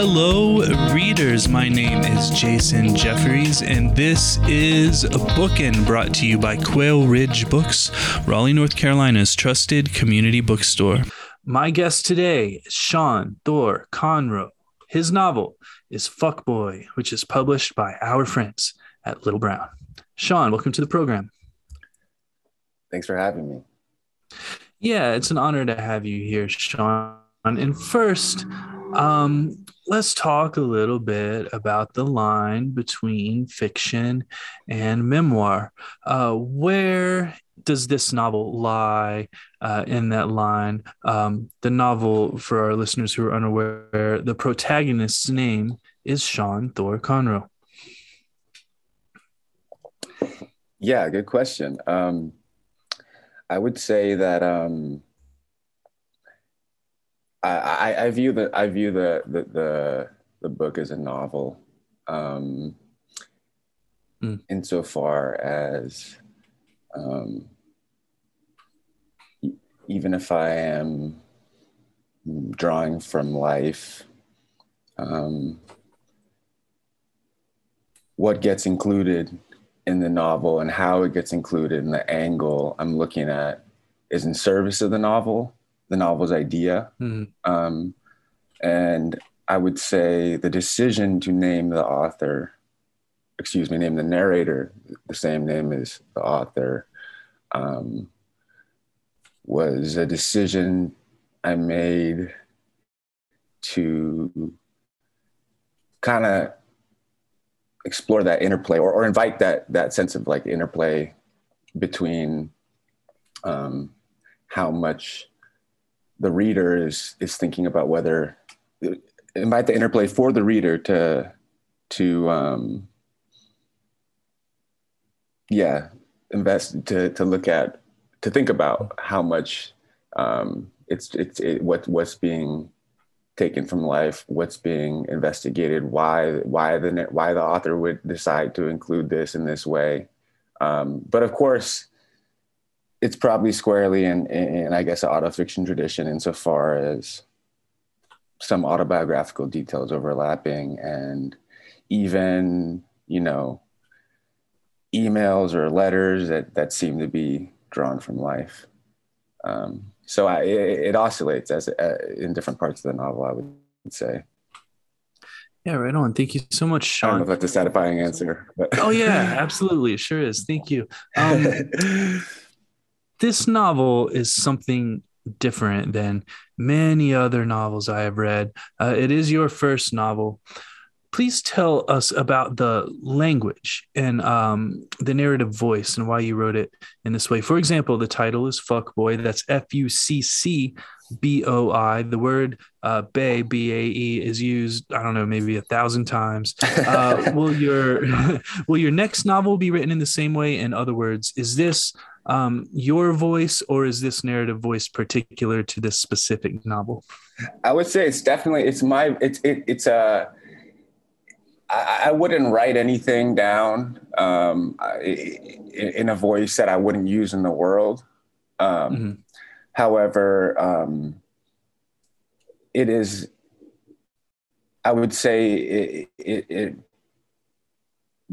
Hello, readers. My name is Jason Jeffries, and this is a Bookin' brought to you by Quail Ridge Books, Raleigh, North Carolina's trusted community bookstore. My guest today is Sean Thor Conroe. His novel is Fuccboi, which is published by our friends at Little Brown. Sean, welcome to the program. Thanks for having me. Yeah, it's an honor to have you here, Sean. And first, um, let's talk a little bit about the line between fiction and memoir. Uh, where does this novel lie uh, in that line? Um, the novel, for our listeners who are unaware, the protagonist's name is Sean Thor Conroe. Yeah, good question. Um, I would say that um, I, I, view the I view the, the the the, book as a novel, um, mm. insofar as um, even if I am drawing from life, um, what gets included in the novel and how it gets included and the angle I'm looking at is in service of the novel, the novel's idea. Mm-hmm. Um, and I would say the decision to name the author, excuse me, name the narrator the same name as the author, um, was a decision I made to kind of explore that interplay or, or invite that that sense of like interplay between um, how much the reader is is thinking about whether invite the interplay for the reader to to um, yeah invest to to look at to think about how much um, it's it's it, what what's being taken from life, what's being investigated, why why the why the author would decide to include this in this way. Um, but of course, it's probably squarely in, in, I guess, an autofiction tradition insofar as some autobiographical details overlapping and even, you know, emails or letters that, that seem to be drawn from life. Um, so I, it, it, oscillates as uh, in different parts of the novel. I would say. Yeah, right on. Thank you so much, Sean. I don't know if that's a satisfying answer. But. oh yeah, absolutely, it sure is. Thank you. Um, this novel is something different than many other novels I have read. Uh, it is your first novel please tell us about the language and um, the narrative voice and why you wrote it in this way. For example, the title is Fuccboi. That's F U C C B O I. The word uh, Bae, B A E, is used, I don't know, maybe a thousand times. Uh, will, your, will your next novel be written in the same way? In other words, is this um, your voice or is this narrative voice particular to this specific novel? I would say it's definitely, it's my, it's, it, it's a, I, I wouldn't write anything down um, in a voice that I wouldn't use in the world. Um, mm-hmm. However, um, it is, I would say, it, it, it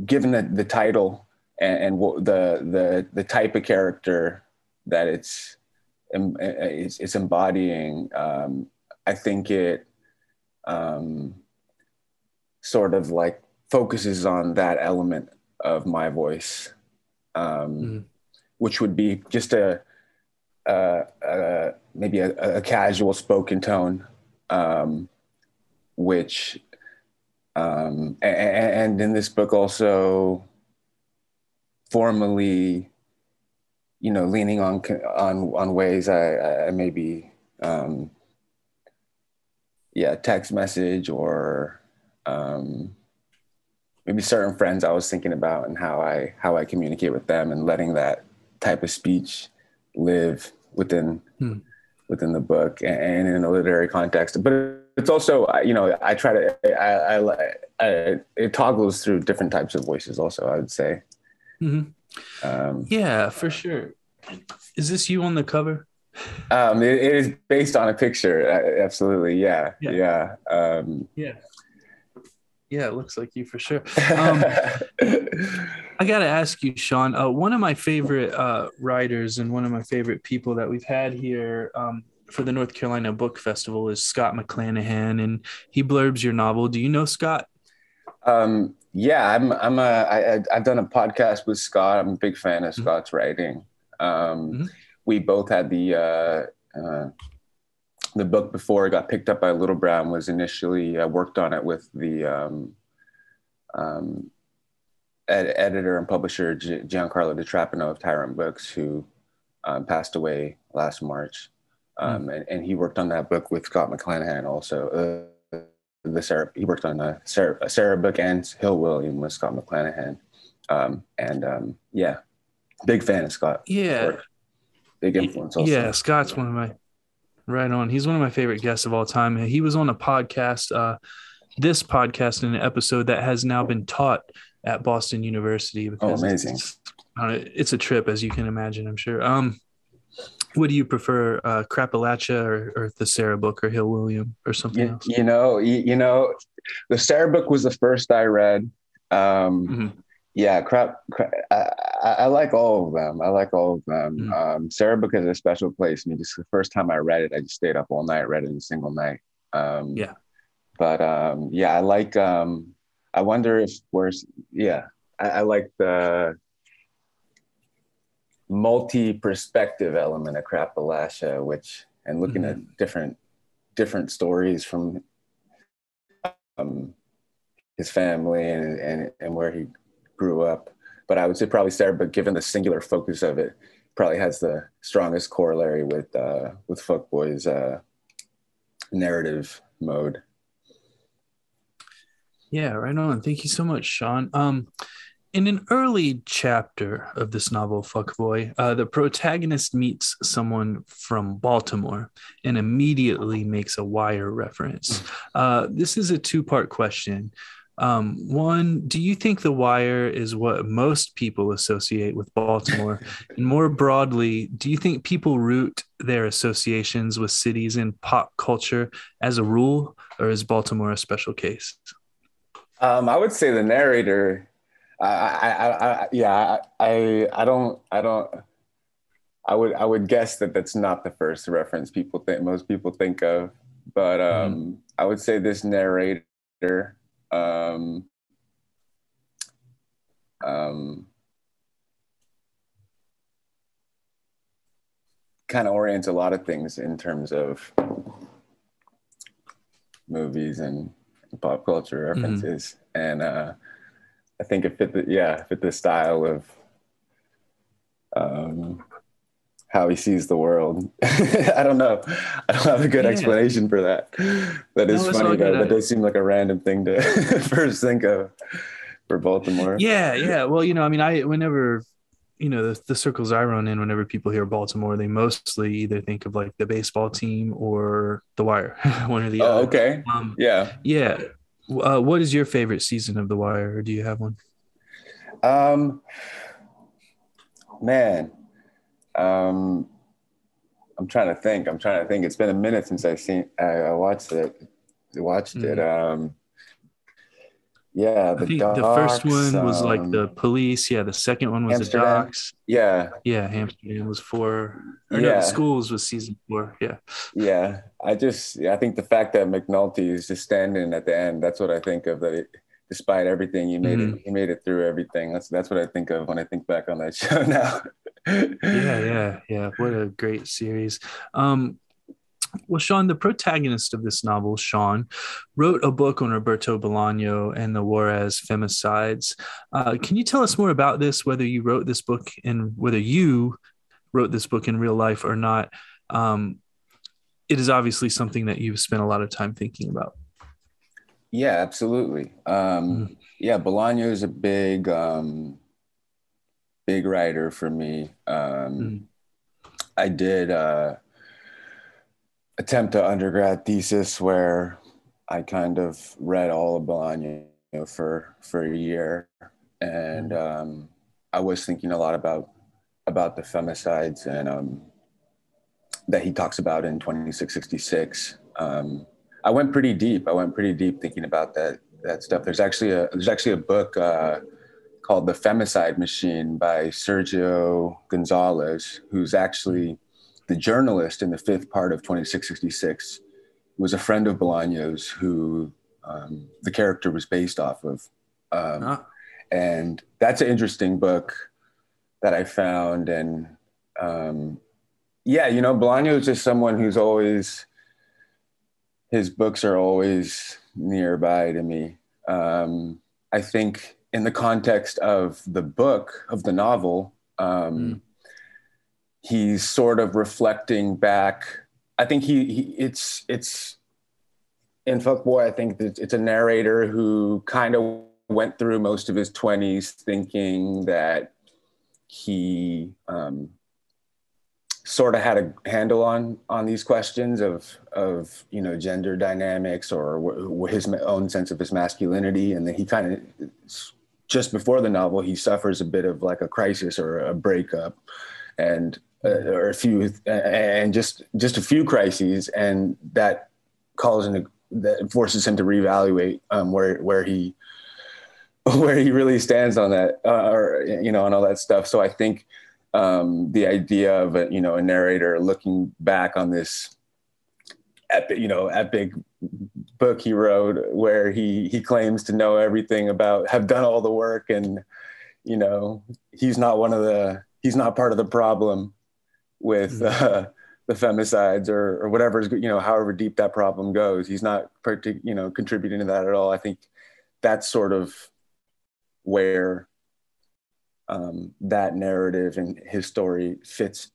given the, the title and, and the, the, the type of character that it's, it's, it's embodying, um, I think it, um, sort of like focuses on that element of my voice, um, mm. which would be just a, a, a maybe a, a, casual spoken tone, um, which um, and, and, in this book also formally, you know, leaning on on on ways I, I maybe um, yeah text message or um, maybe certain friends I was thinking about and how I how I communicate with them and letting that type of speech live within hmm. within the book and, in a literary context. But it's also you know I try to I, I, I it toggles through different types of voices. Also, I would say. Mm-hmm. Um, yeah, for sure. Is this you on the cover? Um, it, it is based on a picture. Uh, absolutely, yeah, yeah. Yeah. Um, yeah Yeah, it looks like you for sure. Um, I got to ask you, Sean. Uh, one of my favorite uh, writers and one of my favorite people that we've had here um, for the North Carolina Book Festival is Scott McClanahan, and he blurbs your novel. Do you know Scott? Um, yeah, I'm. I'm a. I, I've done a podcast with Scott. I'm a big fan of mm-hmm. Scott's writing. Um, mm-hmm. We both had the uh, uh, the book before it got picked up by Little Brown was initially uh, worked on it with the um, um, ed- editor and publisher G- Giancarlo Di Trapano of Tyrant Books, who um, passed away last March, mm. and, and, he worked on that book with Scott McClanahan also. The Sarah, he worked on a Sarah, a Sarah book and Hill William with Scott McClanahan, um, and um, yeah, big fan of Scott. Yeah, big influence. Also. Yeah, Scott's one of my Right on. He's one of my favorite guests of all time. He was on a podcast, uh, this podcast, in an episode that has now been taught at Boston University. oh, amazing! It's, it's, a trip, as you can imagine. I'm sure. Um, what do you prefer, uh, Crapalachia or, or the Sarah book or Hill William or something you, else? You know, you, you, know, the Sarah book was the first I read. Um, mm-hmm yeah, crap. crap I, I, like all of them. I like all of them. Mm. Um, Sarah Book has a special place. I mean, just the first time I read it, I just stayed up all night, read it in a single night. Um, yeah. But um, yeah, I like. Um, I wonder if where's yeah. I, I like the multi-perspective element of Crapalachia, which and looking mm-hmm. at different different stories from um, his family and, and and where he grew up. But I would say probably Sarah, but given the singular focus of it, probably has the strongest corollary with uh, with Fuccboi's uh, narrative mode. Yeah, right on. Thank you so much, Sean. Um, in an early chapter of this novel, Fuccboi, uh, the protagonist meets someone from Baltimore and immediately makes a wire reference. Hmm. Uh, this is a two part question. Um, one, do you think The Wire is what most people associate with Baltimore? and more broadly, do you think people root their associations with cities in pop culture as a rule, or is Baltimore a special case? Um, I would say the narrator. I, I, I, yeah, I, I don't, I don't. I would, I would guess that that's not the first reference people think most people think of, but mm-hmm. um, mm. I would say this narrator um, um, kind of orients a lot of things in terms of movies and pop culture mm-hmm. references, mm-hmm. and uh, I think it fit the yeah fit the style of um, how he sees the world. I don't know. I don't have a good yeah. explanation for that. That is no, funny though. That does seem like a random thing to first think of for Baltimore. Yeah, yeah. Well, you know, I mean, I whenever you know the, the circles I run in, whenever people hear Baltimore, they mostly either think of like the baseball team or The Wire, one or the oh, other. okay. Um, yeah. Yeah. Uh, what is your favorite season of The Wire, or do you have one? Um, man, um, I'm trying to think. I'm trying to think. It's been a minute since I've seen. I, I watched it. Watched mm-hmm. it. Um, yeah, the, the first one was um, like the police. Yeah, the second one was Hamsterdam. the docks. Yeah, yeah. Hamsterdam was four. Or yeah, no, the schools was season four. Yeah, yeah. I just, I think the fact that McNulty is just standing at the end. That's what I think of. That it, despite everything, he made mm-hmm. it. He made it through everything. That's that's what I think of when I think back on that show now yeah, yeah, yeah. What a great series. Um, well, Sean, the protagonist of this novel, Sean, wrote a book on Roberto Bolaño and the Juarez femicides. Uh, can you tell us more about this, whether you wrote this book and whether you wrote this book in real life or not? Um, it is obviously something that you've spent a lot of time thinking about. Yeah, absolutely. Um, mm Yeah, Bolaño is a big um, big writer for me. Um, mm. I did uh, attempt an undergrad thesis where I kind of read all of Bolaño for for a year, and mm. um, I was thinking a lot about about the femicides and um, that he talks about in 2666. Um, I went pretty deep. I went pretty deep thinking about that that stuff. There's actually a there's actually a book uh, called The Femicide Machine by Sergio Gonzalez, who's actually the journalist in the fifth part of 2666. Was a friend of Bolaño's who um, the character was based off of. Um, ah. And that's an interesting book that I found. And um, yeah, you know, Bolaño is just someone who's always, his books are always nearby to me. Um, I think in the context of the book, of the novel, um, mm. He's sort of reflecting back. I think he, he it's, it's, in Fuccboi, I think it's a narrator who kind of went through most of his 20s thinking that he um, sort of had a handle on on these questions of of you know gender dynamics or his own sense of his masculinity and then he kind of just before the novel he suffers a bit of like a crisis or a breakup and or a few and just just a few crises and that calls into that forces him to reevaluate um, where where he where he really stands on that uh, or you know on all that stuff. So i think um, the idea of a you know a narrator looking back on this epic you know epic book he wrote where he he claims to know everything about have done all the work and you know he's not one of the he's not part of the problem with mm-hmm. uh, the femicides or, or whatever you know however deep that problem goes. He's not partic- you know contributing to that at all. I think that's sort of where um, that narrative and his story fits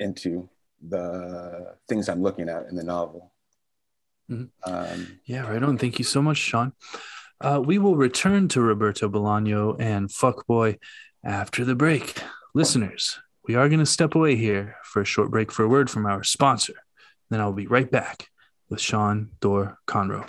into the things i'm looking at in the novel. Mm-hmm. um, yeah right on. Thank you so much sean. Uh, we will return to roberto bolaño and Fuccboi after the break. Listeners we are going to step away here for a short break for a word from our sponsor. Then I'll be right back with Sean Thor Conroe.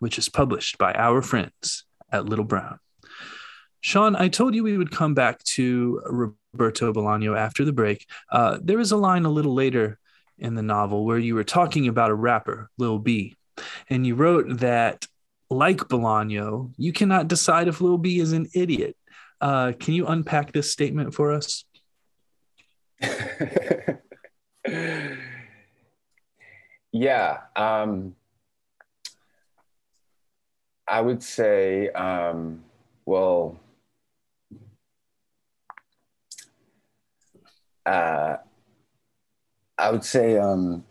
which is published by our friends at Little Brown. Sean, I told you we would come back to Roberto Bolaño after the break. Uh, there is a line a little later in the novel where you were talking about a rapper, Lil B, and you wrote that, like Bolaño, you cannot decide if Lil B is an idiot. Uh, can you unpack this statement for us? yeah. Um, I would say, um, well, uh, I would say, um,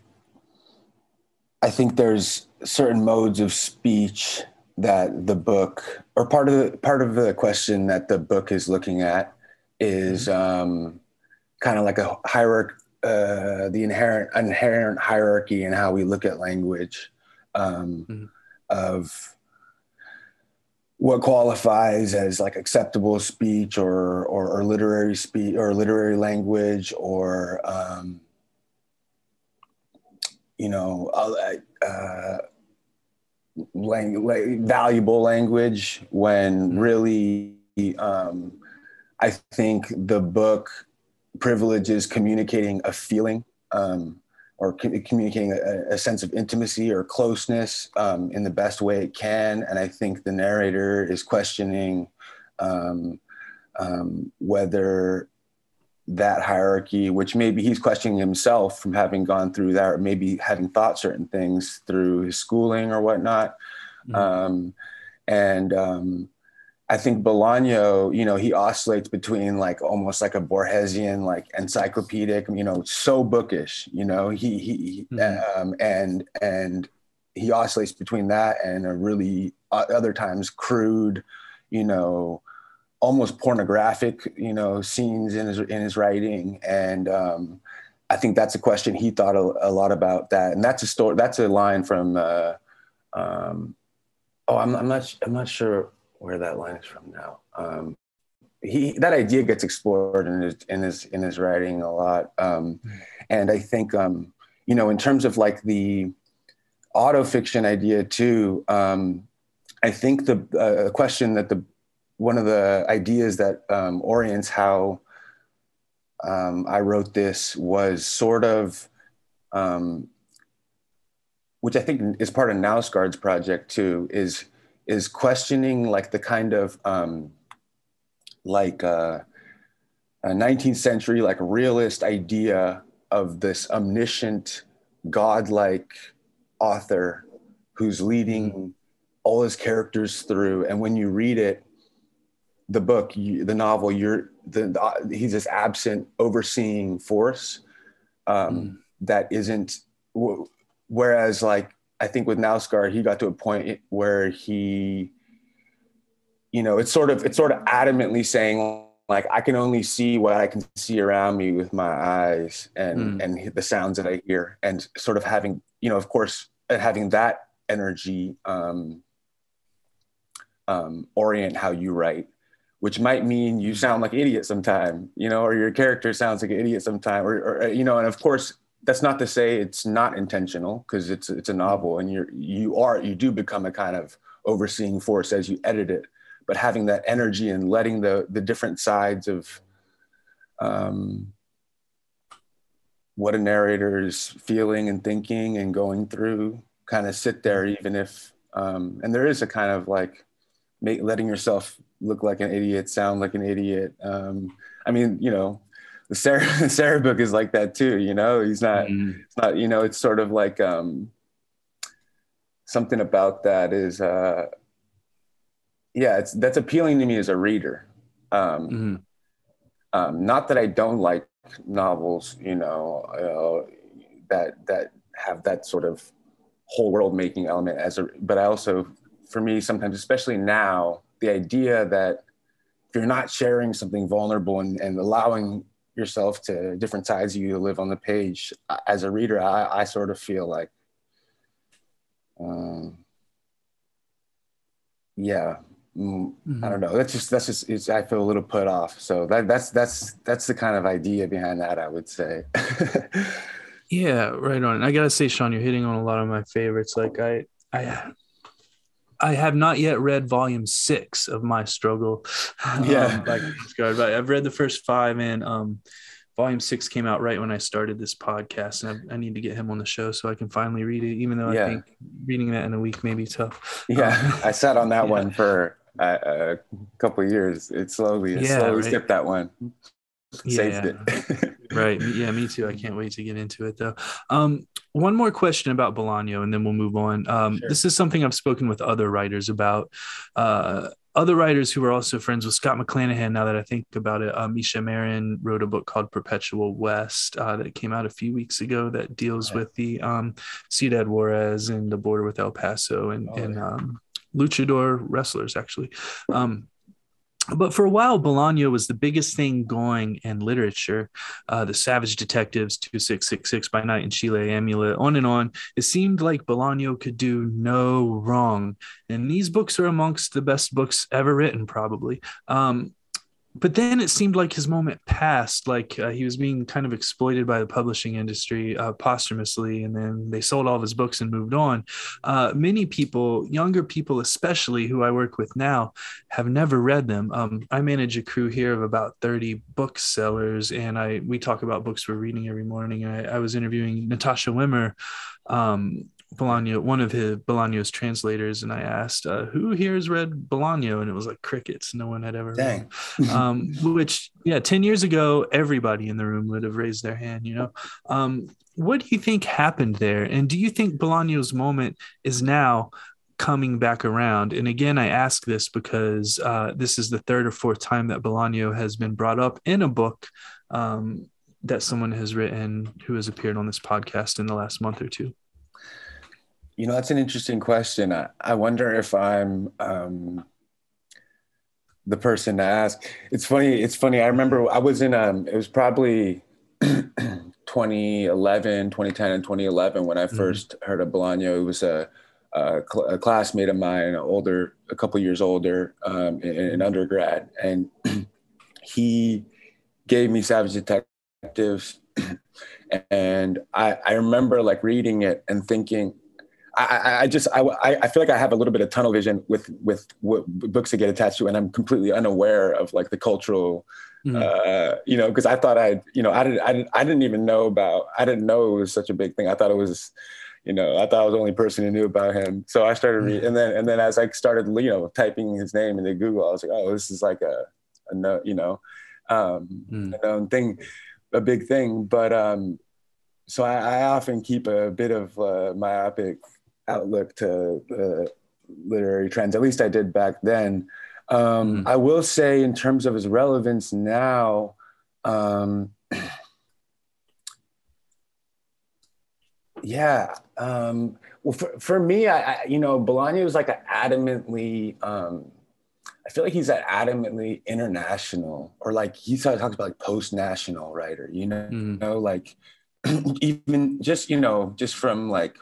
I think there's certain modes of speech that the book, or part of the part of the question that the book is looking at, is mm-hmm. um, kind of like a hierarchy, uh, the inherent inherent hierarchy in how we look at language um, mm-hmm. of what qualifies as like acceptable speech or or, or literary speech or literary language or um, you know uh, uh, lang- lang- valuable language when mm-hmm. really um, I think the book privileges communicating a feeling um, or communicating a, a, sense of intimacy or closeness um, in the best way it can. And I think the narrator is questioning um, um, whether that hierarchy, which maybe he's questioning himself from having gone through that, or maybe having thought certain things through his schooling or whatnot. Mm-hmm. Um, and um, I think Bolaño, you know, he oscillates between like almost like a Borgesian, like encyclopedic, you know, so bookish, you know, he, he, mm-hmm. um, and, and he oscillates between that and a really uh, other times crude, you know, almost pornographic, you know, scenes in his, in his writing. And, um, I think that's a question he thought a, a, lot about that. And that's a story, that's a line from, uh, um, oh, I'm, I'm not, I'm not sure where that line is from now. Um, he that idea gets explored in his in his in his writing a lot, um, and I think um, you know in terms of like the autofiction idea too. Um, I think the uh, question that the one of the ideas that um, orients how um, I wrote this was sort of which I think is part of Knausgaard's project too, is is questioning like the kind of um, like uh, a 19th century like realist idea of this omniscient godlike author who's leading mm-hmm. all his characters through and when you read it the book you, the novel you're the, the, he's this absent overseeing force um, mm. that isn't whereas like I think with Knausgaard, he got to a point where he, you know, it's sort of it's sort of adamantly saying like I can only see what I can see around me with my eyes and mm. and the sounds that I hear, and sort of having you know, of course, having that energy um, um, orient how you write, which might mean you sound like an idiot sometime, you know, or your character sounds like an idiot sometime, or, or you know, and of course that's not to say it's not intentional because it's it's a novel and you're you are you do become a kind of overseeing force as you edit it. But having that energy and letting the the different sides of um, what a narrator is feeling and thinking and going through kind of sit there even if um, and there is a kind of like make, letting yourself look like an idiot sound like an idiot um, i mean you know the Sarah Sarah book is like that too. You know, he's not. Mm. It's not. You know, it's sort of like um, something about that is. Uh, yeah, it's that's appealing to me as a reader. Um, mm-hmm. um, not that I don't like novels, you know, uh, that that have that sort of whole world making element as a. But I also, for me, sometimes, especially now, the idea that if you're not sharing something vulnerable and, and allowing yourself to different sides of you live on the page. As a reader, I, I sort of feel like, um, yeah, mm-hmm. I don't know. That's just that's just it's, I feel a little put off. So that that's that's that's the kind of idea behind that. I would say. yeah, right on. I gotta say, Sean, you're hitting on a lot of my favorites. Like I, I I have not yet read volume six of My Struggle. Yeah. Um, but I've read the first five, and um, volume six came out right when I started this podcast. And I, I, need to get him on the show so I can finally read it, even though yeah. I think reading that in a week may be tough. Yeah. Um, I sat on that yeah. one for a, a couple years. It slowly, it yeah, slowly right. skipped that one. Saved yeah. it. right. Yeah, me too. I can't wait to get into it though. Um, one more question about Bolaño, and then we'll move on. Um, sure. This is something I've spoken with other writers about. Uh, other writers who are also friends with Scott McClanahan. Now that I think about it, uh, Mesha Maren wrote a book called Perpetual West uh, that came out a few weeks ago that deals right. with the um, Ciudad Juarez and the border with El Paso and, oh, and yeah. um, luchador wrestlers, actually. Um, but for a while, Bolaño was the biggest thing going in literature. Uh, the Savage Detectives, 2666 by Night in Chile, Amulet, on and on. It seemed like Bolaño could do no wrong. And these books are amongst the best books ever written, probably. Um, but then it seemed like his moment passed like uh, he was being kind of exploited by the publishing industry uh, posthumously and then they sold all of his books and moved on. Uh, many people younger people especially who i work with now have never read them. Um, i manage a crew here of about 30 booksellers and i we talk about books we're reading every morning. I, I was interviewing natasha wimmer um, Bolaño, one of his Bolaño's translators, and I asked, uh, "Who here has read Bolaño?" And it was like crickets. No one had ever. Dang. um, which, yeah, ten years ago, everybody in the room would have raised their hand. You know, um, what do you think happened there? And do you think Bolaño's moment is now coming back around. And again, I ask this because uh, this is the third or fourth time that Bolaño has been brought up in a book um, that someone has written who has appeared on this podcast in the last month or two. You know, that's an interesting question. I, I wonder if I'm um, the person to ask. It's funny. It's funny. I remember I was in, um, it was probably 2011, 2010 and 2011 when I 1st mm-hmm. heard of Bolaño. It was a, a, cl- a, classmate of mine, older, a couple years older um, in, in, undergrad. And he gave me Savage Detectives. and I, I remember like reading it and thinking, I, I just I, I feel like I have a little bit of tunnel vision with with what books that get attached to, and I'm completely unaware of like the cultural, mm-hmm. uh, you know, because I thought I you know I didn't I didn't I didn't even know about I didn't know it was such a big thing. I thought it was, you know, I thought I was the only person who knew about him. So I started reading, and then and then as I started you know typing his name into Google, I was like, oh, this is like a, a no, you know, um, mm. a known thing, a big thing. But um, so I, I often keep a bit of uh, myopic outlook to the literary trends. At least I did back then. Um, mm. I will say, in terms of his relevance now, um, yeah. Um, well, for, for me, I, I, you know, Bolaño is like an adamantly. Um, I feel like he's an adamantly international, or like he talks about like post-national writer. You know, mm. you know, like even just you know, just from like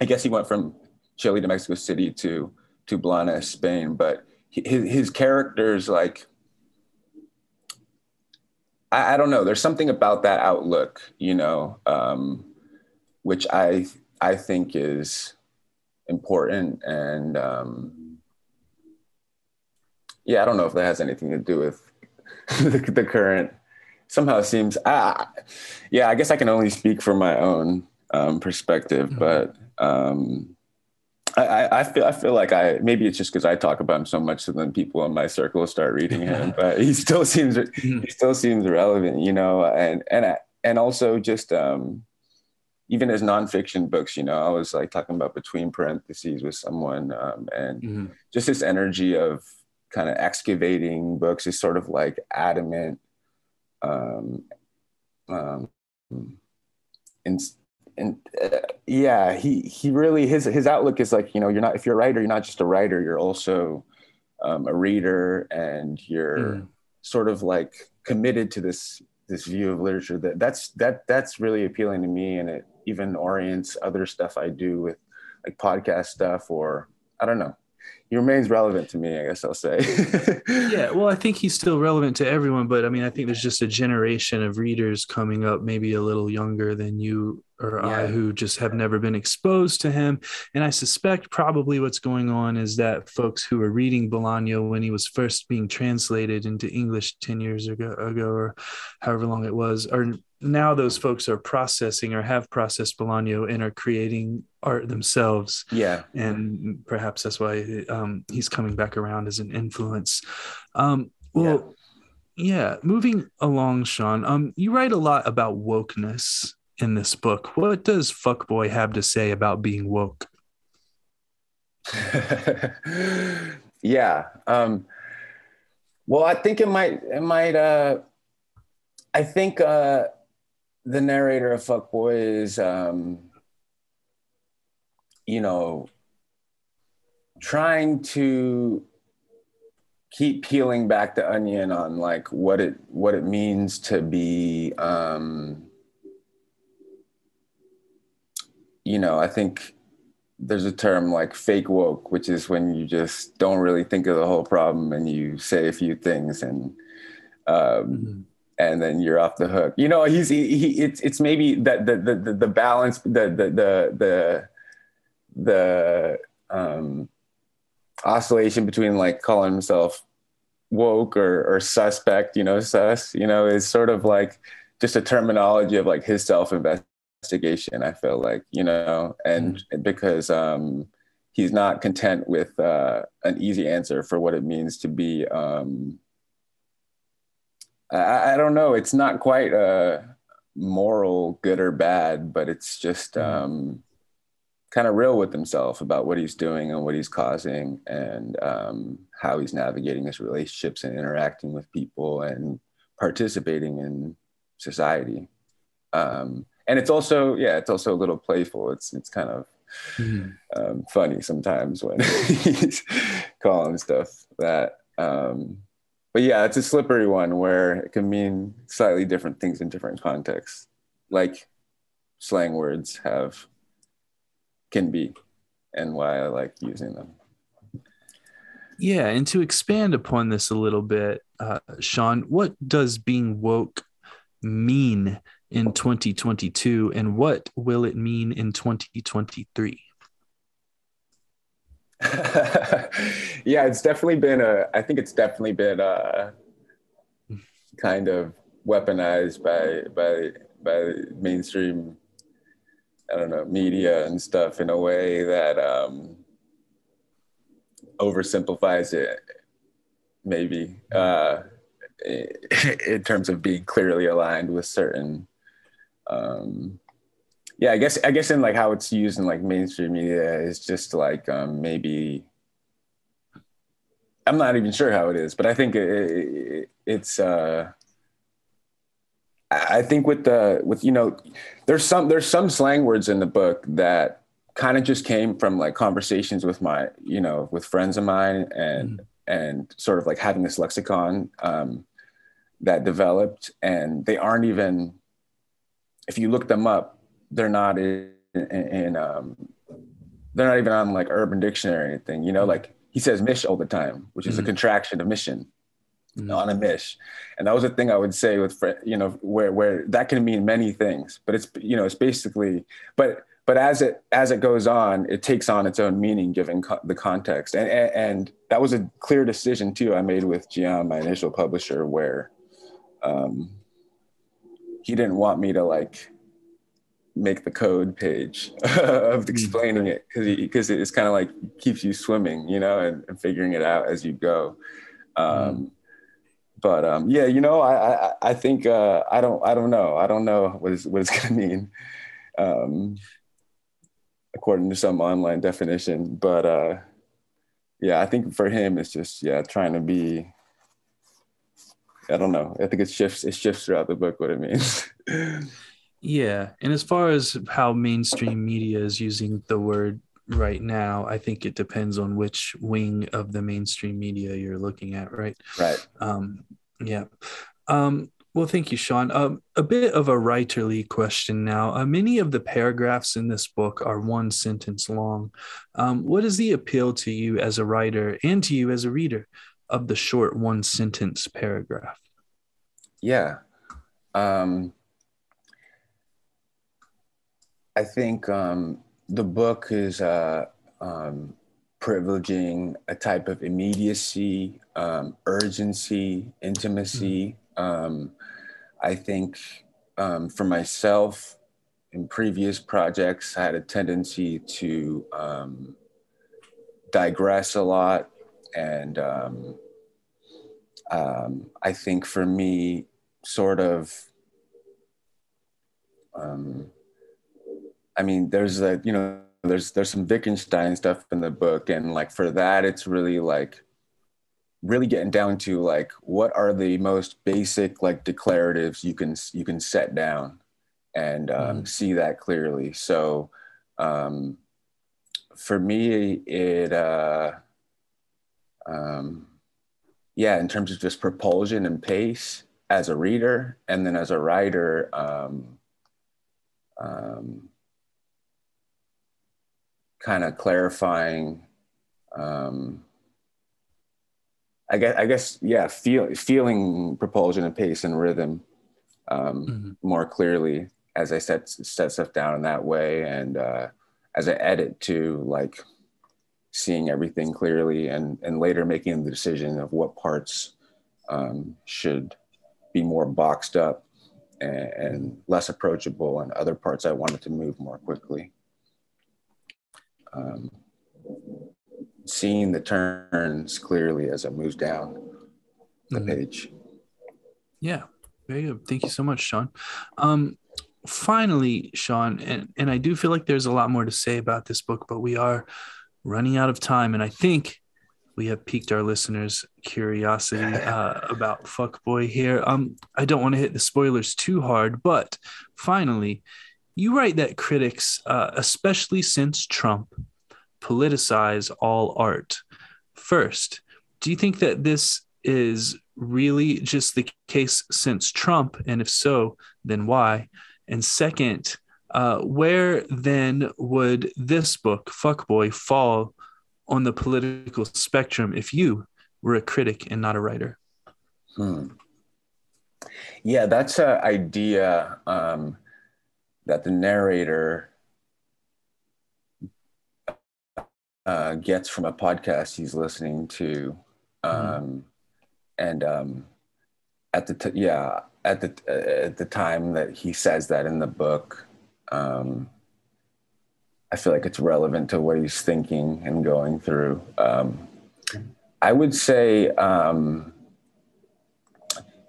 I guess he went from Chile to Mexico City to to Blanes, Spain. But his his characters, like, I, I don't know. There's something about that outlook, you know, um, which I I think is important and um, yeah, I don't know if that has anything to do with the, the current. Somehow it seems, ah, yeah. I guess I can only speak for my own um, perspective, mm-hmm. but um, I, I feel I feel like I maybe it's just because I talk about him so much, so then people in my circle start reading him. but he still seems he still seems relevant, you know. And and and also just um, even as nonfiction books, you know, I was like talking about between parentheses with someone, um, and mm-hmm. just this energy of kind of excavating books is sort of like adamant. Um, um, in, and uh, yeah, he he really his his outlook is like you know you're not if you're a writer you're not just a writer you're also um, a reader and you're mm. sort of like committed to this this view of literature that that's that that's really appealing to me and it even orients other stuff I do with like podcast stuff or I don't know he remains relevant to me, I guess I'll say. yeah, well, I think he's still relevant to everyone, but I mean, I think there's just a generation of readers coming up, maybe a little younger than you or yeah. I, who just have never been exposed to him. And I suspect probably what's going on is that folks who were reading Bolaño when he was first being translated into English 10 years ago, ago or however long it was, are now those folks are processing or have processed Bolaño and are creating art themselves. Yeah. And perhaps that's why um, he's coming back around as an influence. Um, well, yeah. yeah. moving along, Sean, um, you write a lot about wokeness in this book. What does Fuccboi have to say about being woke? yeah. Um, well, I think it might, it might, uh, I think, uh, the narrator of Fuccboi is, um, you know, trying to keep peeling back the onion on like what it what it means to be um, you know i think there's a term like fake woke which is when you just don't really think of the whole problem and you say a few things and um, mm-hmm and then you're off the hook. You know, he's he, he it's it's maybe that the the the, balance the the the the the um oscillation between like calling himself woke or or suspect, you know, sus, you know, is sort of like just a terminology of like his self investigation. I feel like, you know, and mm-hmm. because um he's not content with uh an easy answer for what it means to be um I, I don't know. It's not quite a moral good or bad, but it's just mm-hmm. um, kind of real with himself about what he's doing and what he's causing and um, how he's navigating his relationships and interacting with people and participating in society. Um, and it's also, yeah, it's also a little playful. It's it's kind of mm-hmm. um, funny sometimes when he's calling stuff that. Um, but yeah, it's a slippery one where it can mean slightly different things in different contexts. Like slang words have can be and why I like using them. Yeah, and to expand upon this a little bit, uh, Sean, what does being woke mean in 2022, and what will it mean in 2023? yeah, it's definitely been a. I think it's definitely been a uh, kind of weaponized by by by mainstream I don't know, media and stuff in a way that um, oversimplifies it, maybe, uh, in terms of being clearly aligned with certain. Um, yeah, I guess I guess in like how it's used in like mainstream media is just like um, maybe. I'm not even sure how it is, but I think it, it, it's. Uh, I think with the with you know, there's some there's some slang words in the book that kind of just came from like conversations with my you know with friends of mine and mm. and sort of like having this lexicon um, that developed and they aren't even if you look them up they're not in, in, um, they're not even on like urban dictionary or anything you know like he says mish all the time which is mm. a contraction of mission mm. on a mish. And that was a thing I would say with, you know, where, where that can mean many things, but it's, you know, it's basically, but, but as it, as it goes on, it takes on its own meaning given co- the context. And, and, and, that was a clear decision too, I made with Gian, my initial publisher, where um, he didn't want me to like, make the code page of mm. explaining it because because it's kind of like keeps you swimming you know and, and, figuring it out as you go um, mm but um, yeah, you know, I I, I think uh, I don't I don't know I don't know what is what it's gonna mean, um, according to some online definition. But uh, yeah, I think for him it's just yeah trying to be. I don't know. I think it shifts. It shifts throughout the book what it means. yeah, and as far as how mainstream media is using the word right now, I think it depends on which wing of the mainstream media you're looking at, right? Right. Um, yeah. Um, well, thank you, Sean. Um, a bit of a writerly question now. Uh, many of the paragraphs in this book are one sentence long. Um, what is the appeal to you as a writer and to you as a reader of the short one sentence paragraph? Yeah. Um, I think um, the book is uh, um, privileging a type of immediacy, um, urgency, intimacy. Mm-hmm. I think um, for myself, in previous projects, I had a tendency to um, digress a lot. And um, um, I think for me, sort of, um, I mean, there's a, you know, there's there's some Wittgenstein stuff in the book, and like for that, it's really like really getting down to like what are the most basic like declaratives you can you can set down and um, mm. see that clearly. So um, for me, it uh, um, yeah, in terms of just propulsion and pace as a reader, and then as a writer. Um, um, kind of clarifying um, I guess, I guess, yeah, feel, feeling propulsion and pace and rhythm um, mm-hmm. more clearly as I set set stuff down in that way, and uh, as I edit to like seeing everything clearly, and and later making the decision of what parts um, should be more boxed up and, and, less approachable, and other parts I wanted to move more quickly. Um, seeing the turns clearly as it moves down the mm-hmm. page. Yeah, very good. Thank you so much, Sean. Um, finally, Sean, and, and I do feel like there's a lot more to say about this book, but we are running out of time. And I think we have piqued our listeners' curiosity uh, about Fuccboi here. Um, I don't want to hit the spoilers too hard, but finally, you write that critics, uh, especially since Trump, politicize all art. First, do you think that this is really just the case since Trump? And if so, then why? And second, uh, where then would this book, Fuccboi, fall on the political spectrum if you were a critic and not a writer? Hmm. Yeah, that's an idea um, that the narrator uh, gets from a podcast he's listening to. Um, mm-hmm. And um, at the t- yeah at the uh, at the time that he says that in the book, um, I feel like it's relevant to what he's thinking and going through. Um, I would say, um,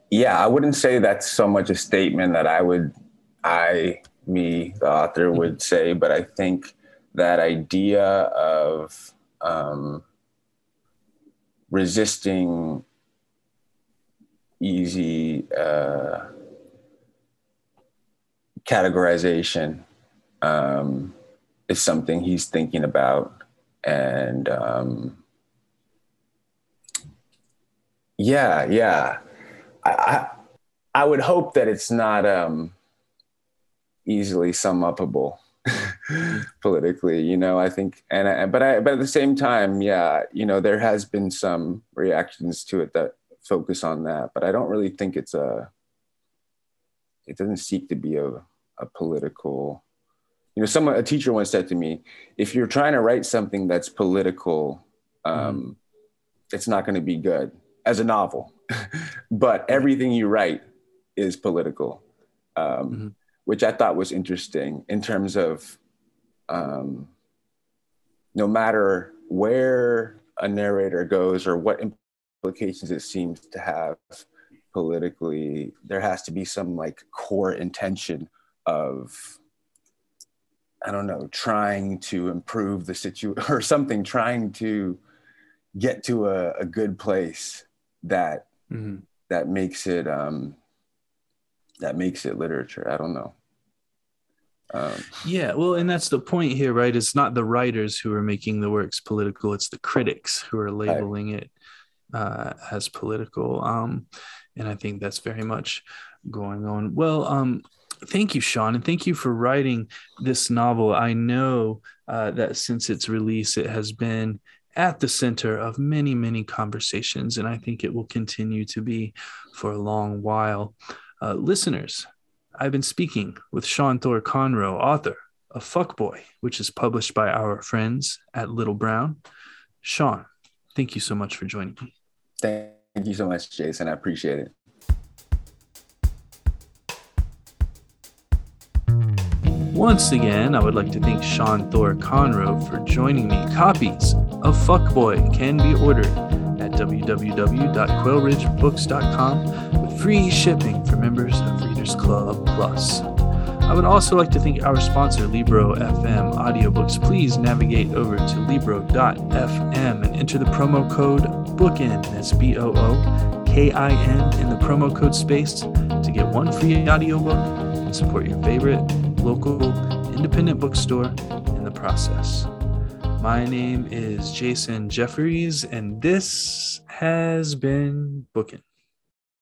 yeah, I wouldn't say that's so much a statement that I would, I, me, the author, would say, but I think that idea of um, resisting easy uh, categorization um, is something he's thinking about. And um, yeah, yeah. I, I, I would hope that it's not um, easily sum upable politically, you know, I think, and I, but I, but at the same time, yeah, you know, there has been some reactions to it that focus on that, but I don't really think it's a, it doesn't seek to be a, a political, you know, someone, a teacher once said to me, if you're trying to write something that's political, um, mm-hmm. it's not going to be good as a novel, but everything you write is political, um, mm-hmm. which I thought was interesting in terms of um, no matter where a narrator goes or what implications it seems to have politically, there has to be some like core intention of I don't know, trying to improve the situation or something, trying to get to a, a good place that mm-hmm. that makes it um, that makes it literature. I don't know. Um, yeah, well, and that's the point here, right? It's not the writers who are making the works political; it's the critics who are labeling it uh, as political. Um, and I think that's very much going on. Well, um, thank you, Sean, and thank you for writing this novel. I know uh, that since its release, it has been at the center of many, many conversations, and I think it will continue to be for a long while. Uh, listeners, I've been speaking with Sean Thor Conroe, author of Fuccboi, which is published by our friends at Little Brown. Sean, thank you so much for joining me. Thank you so much, Jason. I appreciate it. Once again, I would like to thank Sean Thor Conroe for joining me. Copies of Fuccboi can be ordered at www.quailridgebooks.com with free shipping for members of Readers Club Plus. I would also like to thank our sponsor, Libro FM Audiobooks. Please navigate over to Libro.fm and enter the promo code BOOKIN, that's B O O K I N, in the promo code space to get one free audiobook and support your favorite local independent bookstore in the process. My name is Jason Jeffries, and this has been Bookin'.